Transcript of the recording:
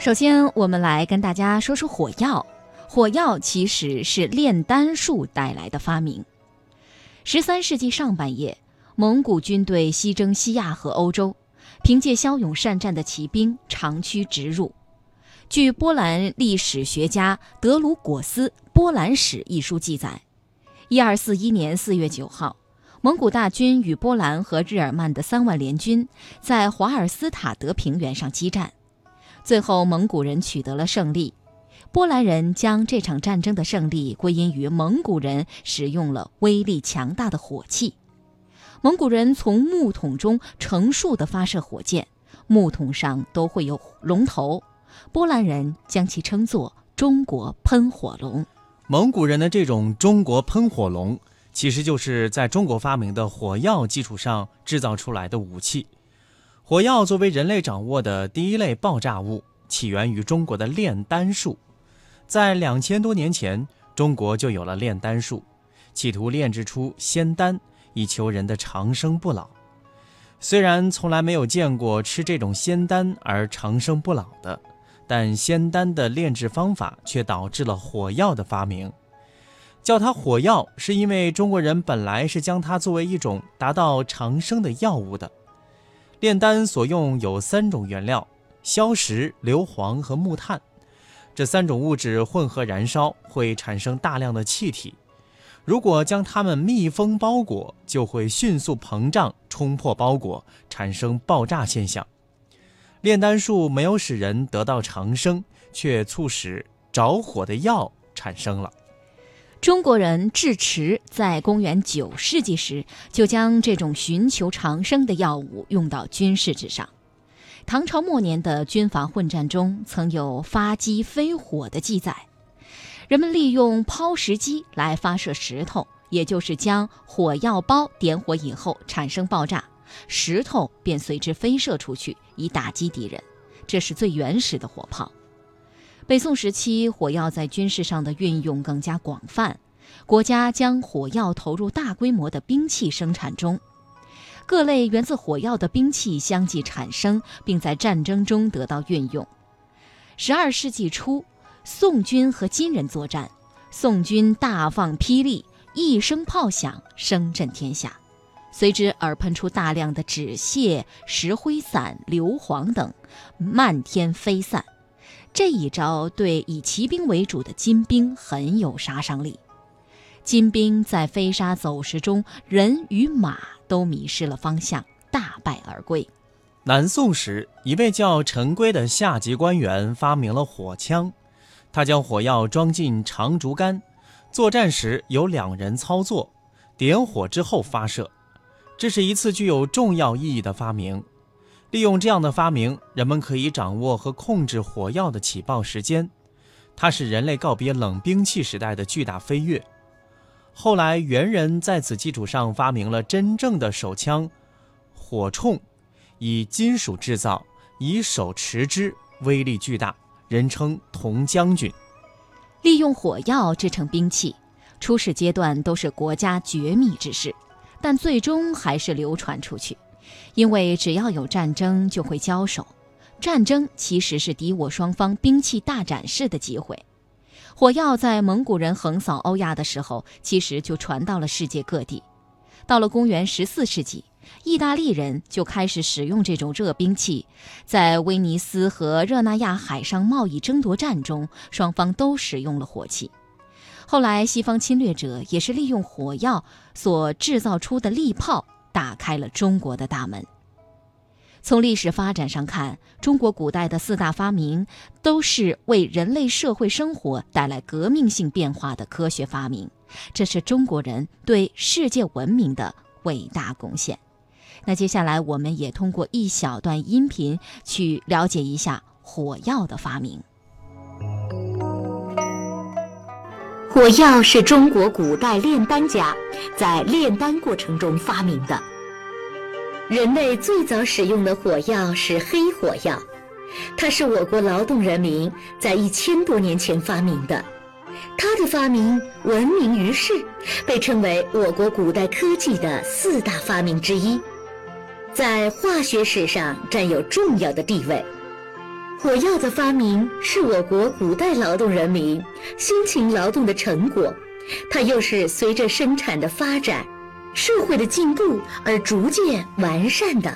首先，我们来跟大家说说火药。火药其实是炼丹术带来的发明。十三世纪上半叶，蒙古军队西征西亚和欧洲，凭借骁勇善战的骑兵长驱直入。据波兰历史学家德鲁果斯《波兰史》一书记载，一二四一年四月九号，蒙古大军与波兰和日耳曼的三万联军在华尔斯塔德平原上激战。最后，蒙古人取得了胜利。波兰人将这场战争的胜利归因于蒙古人使用了威力强大的火器。蒙古人从木桶中成束地发射火箭，木桶上都会有龙头。波兰人将其称作“中国喷火龙”。蒙古人的这种“中国喷火龙”，其实就是在中国发明的火药基础上制造出来的武器。火药作为人类掌握的第一类爆炸物，起源于中国的炼丹术。在两千多年前，中国就有了炼丹术，企图炼制出仙丹，以求人的长生不老。虽然从来没有见过吃这种仙丹而长生不老的，但仙丹的炼制方法却导致了火药的发明。叫它火药，是因为中国人本来是将它作为一种达到长生的药物的。炼丹所用有三种原料：硝石、硫磺和木炭。这三种物质混合燃烧会产生大量的气体。如果将它们密封包裹，就会迅速膨胀，冲破包裹，产生爆炸现象。炼丹术没有使人得到长生，却促使着火的药产生了。中国人智持在公元九世纪时就将这种寻求长生的药物用到军事之上。唐朝末年的军阀混战中，曾有发机飞火的记载。人们利用抛石机来发射石头，也就是将火药包点火以后产生爆炸，石头便随之飞射出去，以打击敌人。这是最原始的火炮。北宋时期，火药在军事上的运用更加广泛，国家将火药投入大规模的兵器生产中，各类源自火药的兵器相继产生，并在战争中得到运用。十二世纪初，宋军和金人作战，宋军大放霹雳，一声炮响，声震天下，随之而喷出大量的纸屑、石灰散、硫磺等，漫天飞散。这一招对以骑兵为主的金兵很有杀伤力，金兵在飞沙走石中，人与马都迷失了方向，大败而归。南宋时，一位叫陈规的下级官员发明了火枪，他将火药装进长竹竿，作战时由两人操作，点火之后发射。这是一次具有重要意义的发明。利用这样的发明，人们可以掌握和控制火药的起爆时间，它是人类告别冷兵器时代的巨大飞跃。后来，猿人在此基础上发明了真正的手枪——火铳，以金属制造，以手持之，威力巨大，人称“铜将军”。利用火药制成兵器，初始阶段都是国家绝密之事，但最终还是流传出去。因为只要有战争，就会交手。战争其实是敌我双方兵器大展示的机会。火药在蒙古人横扫欧亚的时候，其实就传到了世界各地。到了公元十四世纪，意大利人就开始使用这种热兵器。在威尼斯和热那亚海上贸易争夺战中，双方都使用了火器。后来，西方侵略者也是利用火药所制造出的利炮。打开了中国的大门。从历史发展上看，中国古代的四大发明都是为人类社会生活带来革命性变化的科学发明，这是中国人对世界文明的伟大贡献。那接下来，我们也通过一小段音频去了解一下火药的发明。火药是中国古代炼丹家在炼丹过程中发明的。人类最早使用的火药是黑火药，它是我国劳动人民在一千多年前发明的。它的发明闻名于世，被称为我国古代科技的四大发明之一，在化学史上占有重要的地位。火药的发明是我国古代劳动人民辛勤劳动的成果，它又是随着生产的发展、社会的进步而逐渐完善的。